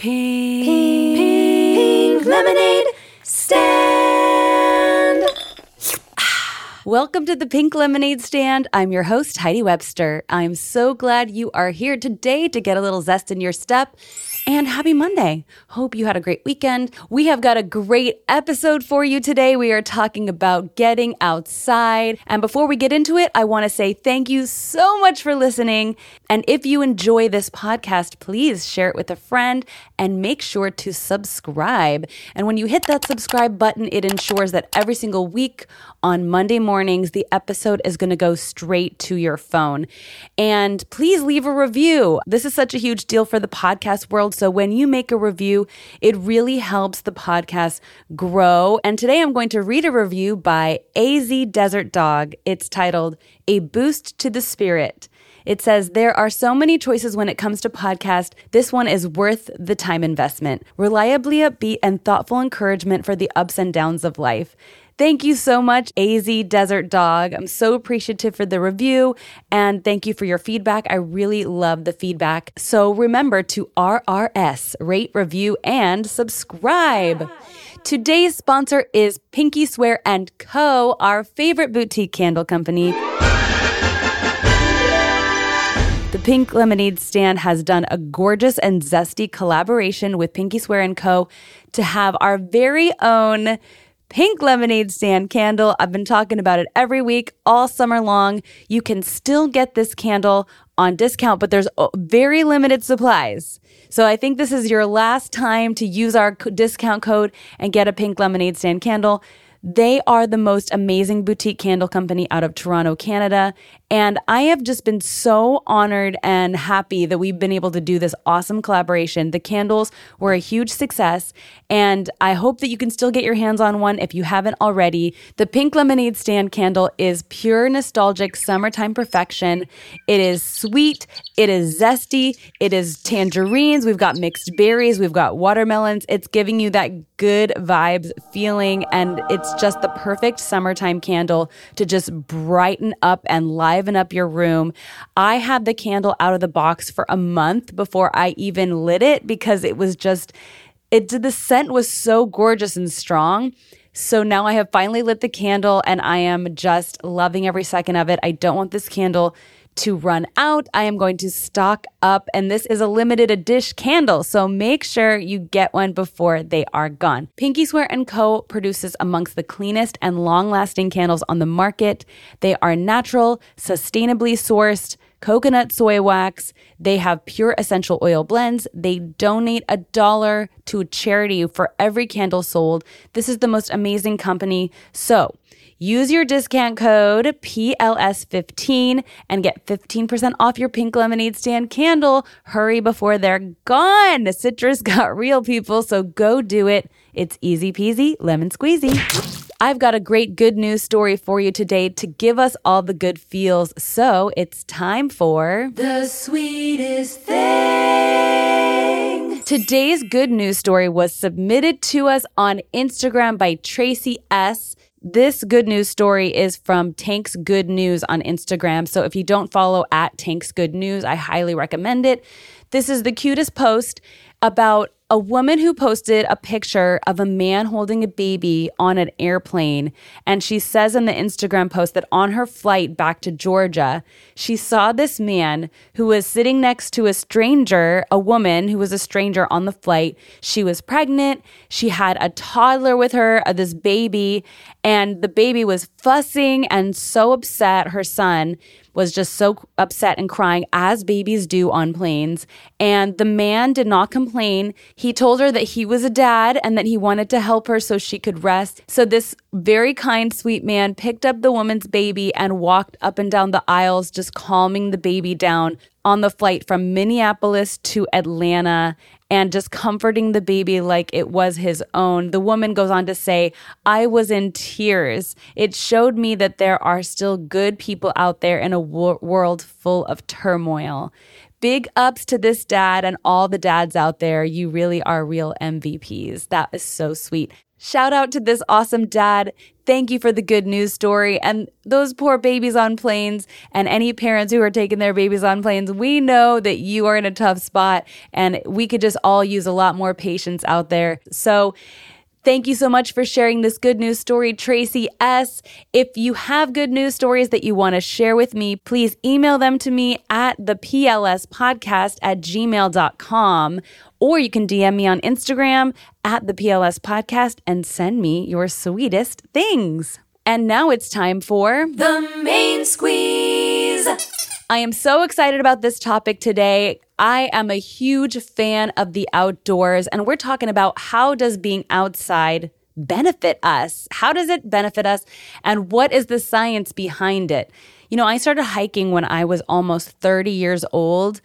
Pink, pink lemonade stand. Welcome to the Pink Lemonade Stand. I'm your host, Heidi Webster. I'm so glad you are here today to get a little zest in your step and happy Monday. Hope you had a great weekend. We have got a great episode for you today. We are talking about getting outside. And before we get into it, I want to say thank you so much for listening. And if you enjoy this podcast, please share it with a friend and make sure to subscribe. And when you hit that subscribe button, it ensures that every single week on Monday mornings, the episode is going to go straight to your phone. And please leave a review. This is such a huge deal for the podcast world. So when you make a review, it really helps the podcast grow. And today I'm going to read a review by AZ Desert Dog. It's titled A Boost to the Spirit. It says, There are so many choices when it comes to podcast. This one is worth the time investment. Reliably upbeat and thoughtful encouragement for the ups and downs of life. Thank you so much, AZ Desert Dog. I'm so appreciative for the review and thank you for your feedback. I really love the feedback. So remember to RRS, rate, review, and subscribe. Today's sponsor is Pinky Swear and Co., our favorite boutique candle company. The Pink Lemonade Stand has done a gorgeous and zesty collaboration with Pinky Swear and Co. to have our very own pink lemonade stand candle. I've been talking about it every week, all summer long. You can still get this candle on discount, but there's uh, very limited supplies. So I think this is your last time to use our discount code and get a pink lemonade stand candle. They are the most amazing boutique candle company out of Toronto, Canada. And I have just been so honored and happy that we've been able to do this awesome collaboration. The candles were a huge success, and I hope that you can still get your hands on one if you haven't already. The Pink Lemonade Stand candle is pure nostalgic summertime perfection. It is sweet, it is zesty, it is tangerines, we've got mixed berries, we've got watermelons. It's giving you that good vibes feeling, and it's just the perfect summertime candle to just brighten up and liven liven up your room. I had the candle out of the box for a month before I even lit it because it was just, it the scent was so gorgeous and strong. So now I have finally lit the candle and I am just loving every second of it. I don't want this candle to run out. I am going to stock up, and this is a limited edition candle, so make sure you get one before they are gone. Pinky Swear & Co. produces amongst the cleanest and long-lasting candles on the market. They are natural, sustainably sourced, coconut soy wax. They have pure essential oil blends. They donate a dollar to a charity for every candle sold. This is the most amazing company. So, Use your discount code PLS15 and get 15% off your pink lemonade stand candle. Hurry before they're gone. Citrus got real people, so go do it. It's easy peasy, lemon squeezy. I've got a great good news story for you today to give us all the good feels. So it's time for the sweetest thing. Today's good news story was submitted to us on Instagram by Tracy S. This good news story is from Tank's Good News on Instagram. So if you don't follow at Tank's Good News, I highly recommend it. This is the cutest post about a woman who posted a picture of a man holding a baby on an airplane. And she says in the Instagram post that on her flight back to Georgia, she saw this man who was sitting next to a stranger, a woman who was a stranger on the flight. She was pregnant. She had a toddler with her, uh, this baby, and the baby was fussing and so upset, her son was just so upset and crying, as babies do on planes. And the man did not complain. He told her that he was a dad and that he wanted to help her so she could rest. So, this very kind, sweet man picked up the woman's baby and walked up and down the aisles, just calming the baby down on the flight from Minneapolis to Atlanta and just comforting the baby like it was his own. The woman goes on to say, I was in tears. It showed me that there are still good people out there in a wor- world full of turmoil. Big ups to this dad and all the dads out there. You really are real MVPs. That is so sweet. Shout out to this awesome dad. Thank you for the good news story. And those poor babies on planes and any parents who are taking their babies on planes, we know that you are in a tough spot and we could just all use a lot more patience out there. So, Thank you so much for sharing this good news story, Tracy S. If you have good news stories that you want to share with me, please email them to me at the PLS podcast at gmail.com or you can DM me on Instagram at the PLS podcast and send me your sweetest things. And now it's time for The main squeeze. I am so excited about this topic today. I am a huge fan of the outdoors and we're talking about how does being outside benefit us? How does it benefit us and what is the science behind it? You know, I started hiking when I was almost 30 years old.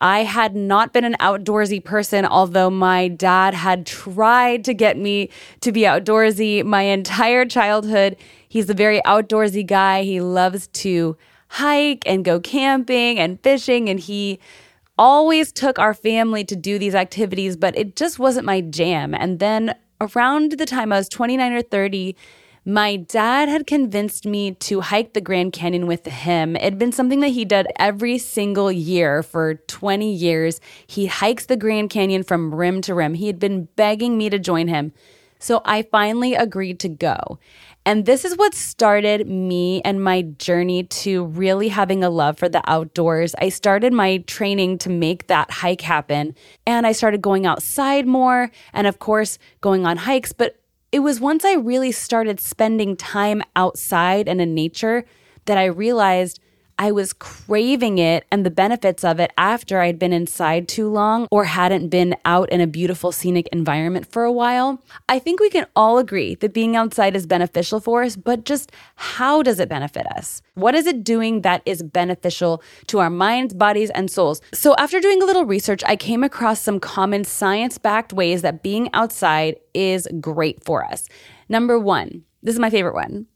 I had not been an outdoorsy person, although my dad had tried to get me to be outdoorsy my entire childhood. He's a very outdoorsy guy. He loves to hike and go camping and fishing, and he always took our family to do these activities, but it just wasn't my jam. And then around the time I was 29 or 30, my dad had convinced me to hike the Grand Canyon with him. It'd been something that he did every single year for 20 years. He hikes the Grand Canyon from rim to rim. He had been begging me to join him. So I finally agreed to go. And this is what started me and my journey to really having a love for the outdoors. I started my training to make that hike happen. And I started going outside more and, of course, going on hikes. But it was once I really started spending time outside and in nature that I realized I was craving it and the benefits of it after I'd been inside too long or hadn't been out in a beautiful scenic environment for a while. I think we can all agree that being outside is beneficial for us, but just how does it benefit us? What is it doing that is beneficial to our minds, bodies, and souls? So, after doing a little research, I came across some common science backed ways that being outside is great for us. Number one, this is my favorite one.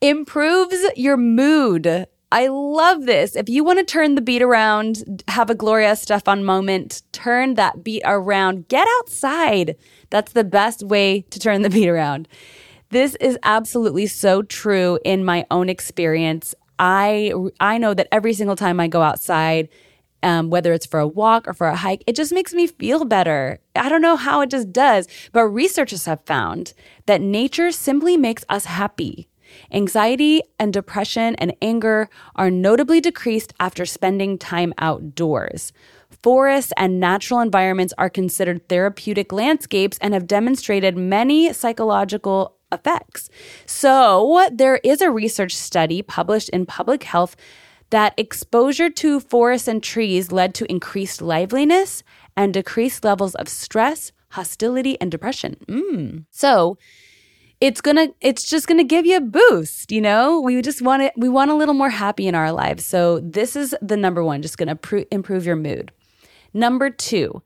Improves your mood. I love this. If you want to turn the beat around, have a Gloria Estefan moment, turn that beat around, get outside. That's the best way to turn the beat around. This is absolutely so true in my own experience. I I know that every single time I go outside, um, whether it's for a walk or for a hike, it just makes me feel better. I don't know how it just does, but researchers have found that nature simply makes us happy. Anxiety and depression and anger are notably decreased after spending time outdoors. Forests and natural environments are considered therapeutic landscapes and have demonstrated many psychological effects. So, there is a research study published in Public Health that exposure to forests and trees led to increased liveliness and decreased levels of stress, hostility, and depression. Mm. So, it's gonna it's just gonna give you a boost you know we just want it we want a little more happy in our lives so this is the number one just gonna pr- improve your mood number two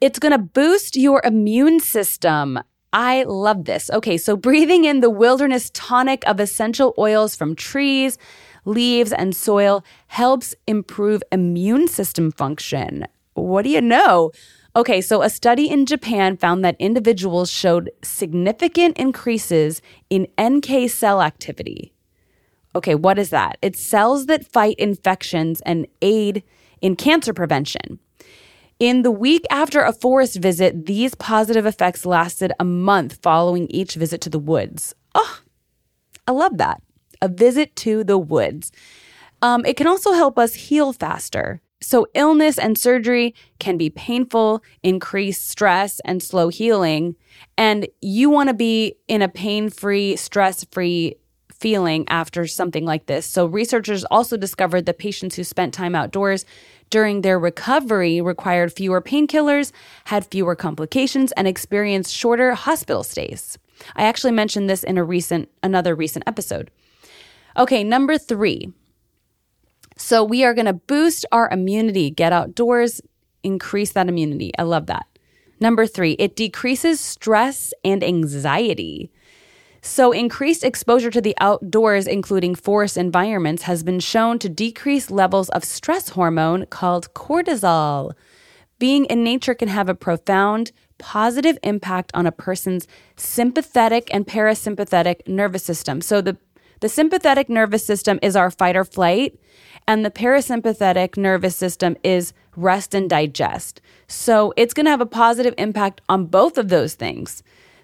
it's gonna boost your immune system I love this. Okay, so breathing in the wilderness tonic of essential oils from trees, leaves, and soil helps improve immune system function. What do you know? Okay, so a study in Japan found that individuals showed significant increases in NK cell activity. Okay, what is that? It's cells that fight infections and aid in cancer prevention. In the week after a forest visit, these positive effects lasted a month following each visit to the woods. Oh, I love that. A visit to the woods. Um, it can also help us heal faster. So, illness and surgery can be painful, increase stress, and slow healing. And you want to be in a pain free, stress free feeling after something like this. So, researchers also discovered that patients who spent time outdoors during their recovery required fewer painkillers, had fewer complications, and experienced shorter hospital stays. I actually mentioned this in a recent another recent episode. Okay, number 3. So we are going to boost our immunity, get outdoors, increase that immunity. I love that. Number three, it decreases stress and anxiety. So, increased exposure to the outdoors, including forest environments, has been shown to decrease levels of stress hormone called cortisol. being in nature can have a profound positive impact on a person's sympathetic and parasympathetic nervous system. So the the sympathetic nervous system is our fight or flight, and the parasympathetic nervous system is rest and digest. So it's going to have a positive impact on both of those things.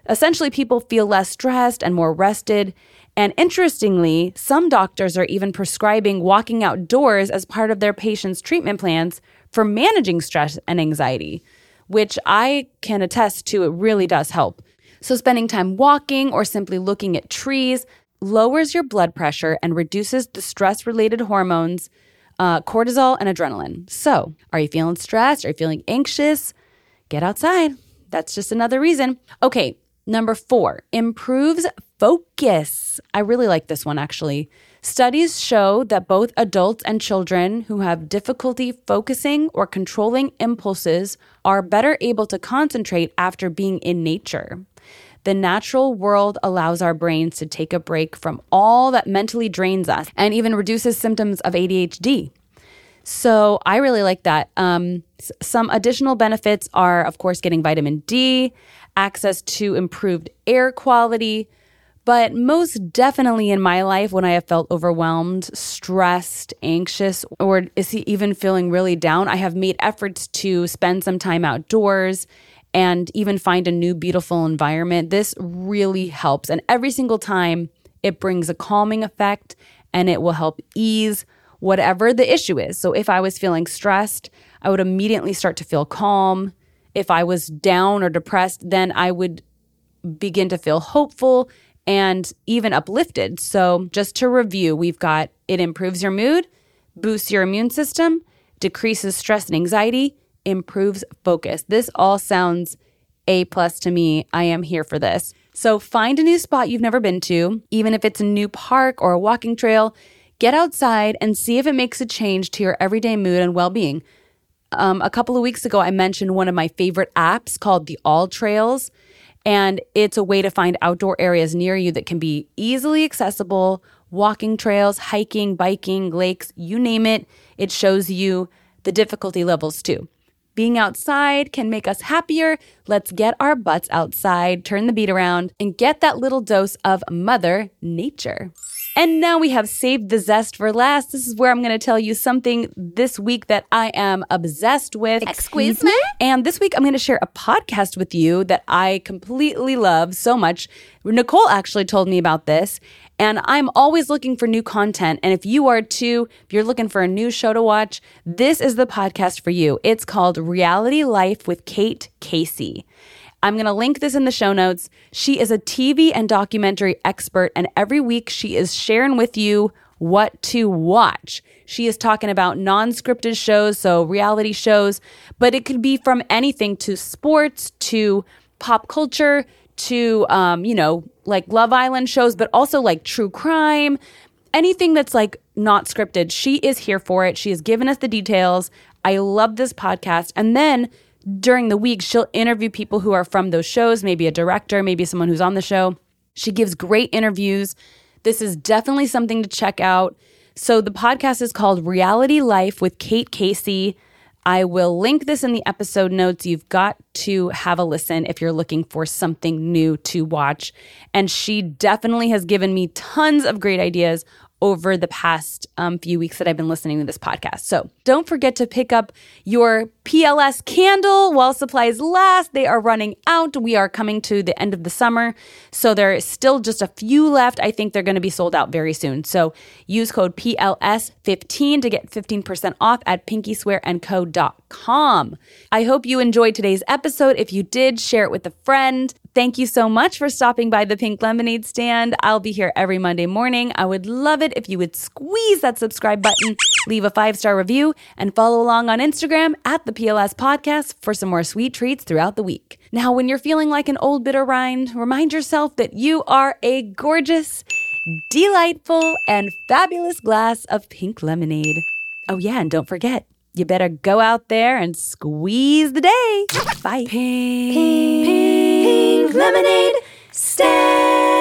Essentially, people feel less stressed and more rested. And interestingly, some doctors are even prescribing walking outdoors as part of their patients' treatment plans for managing stress and anxiety, which I can attest to it really does help. So, spending time walking or simply looking at trees lowers your blood pressure and reduces the stress related hormones, uh, cortisol and adrenaline. So, are you feeling stressed? Are you feeling anxious? Get outside. That's just another reason. Okay, number four, improves focus. I really like this one actually. Studies show that both adults and children who have difficulty focusing or controlling impulses are better able to concentrate after being in nature. The natural world allows our brains to take a break from all that mentally drains us and even reduces symptoms of ADHD. So I really like that. Um, some additional benefits are, of course, getting vitamin D, access to improved air quality, but most definitely in my life, when I have felt overwhelmed, stressed, anxious, or is he even feeling really down, I have made efforts to spend some time outdoors and even find a new beautiful environment. This really helps. And every single time, it brings a calming effect and it will help ease whatever the issue is. So if I was feeling stressed, I would immediately start to feel calm. If I was down or depressed, then I would begin to feel hopeful and even uplifted. So, just to review, we've got it improves your mood, boosts your immune system, decreases stress and anxiety, improves focus. This all sounds A plus to me. I am here for this. So, find a new spot you've never been to, even if it's a new park or a walking trail. Get outside and see if it makes a change to your everyday mood and well being. Um, a couple of weeks ago, I mentioned one of my favorite apps called the AllTrails. And it's a way to find outdoor areas near you that can be easily accessible walking trails, hiking, biking, lakes, you name it. It shows you the difficulty levels too. Being outside can make us happier. Let's get our butts outside, turn the beat around, and get that little dose of Mother Nature. And now we have saved the zest for last. This is where I'm going to tell you something this week that I am obsessed with. Excuse me? And this week I'm going to share a podcast with you that I completely love so much. Nicole actually told me about this. And I'm always looking for new content. And if you are too, if you're looking for a new show to watch, this is the podcast for you. It's called Reality Life with Kate Casey. I'm going to link this in the show notes. She is a TV and documentary expert, and every week she is sharing with you what to watch. She is talking about non scripted shows, so reality shows, but it could be from anything to sports to pop culture to, um, you know, like Love Island shows, but also like true crime, anything that's like not scripted. She is here for it. She has given us the details. I love this podcast. And then during the week, she'll interview people who are from those shows, maybe a director, maybe someone who's on the show. She gives great interviews. This is definitely something to check out. So the podcast is called Reality Life with Kate Casey. I will link this in the episode notes. You've got to have a listen if you're looking for something new to watch. And she definitely has given me tons of great ideas over the past um, few weeks that I've been listening to this podcast. So don't forget to pick up your PLS candle while supplies last. They are running out. We are coming to the end of the summer. So there is still just a few left. I think they're going to be sold out very soon. So use code PLS15 to get 15% off at pinkyswearandco.com. I hope you enjoyed today's episode. If you did, share it with a friend. Thank you so much for stopping by the Pink Lemonade stand. I'll be here every Monday morning. I would love it if you would squeeze that subscribe button, leave a five star review, and follow along on Instagram at the PLS Podcast for some more sweet treats throughout the week. Now, when you're feeling like an old bitter rind, remind yourself that you are a gorgeous, delightful, and fabulous glass of pink lemonade. Oh, yeah, and don't forget, you better go out there and squeeze the day. Bye. Lemonade stand.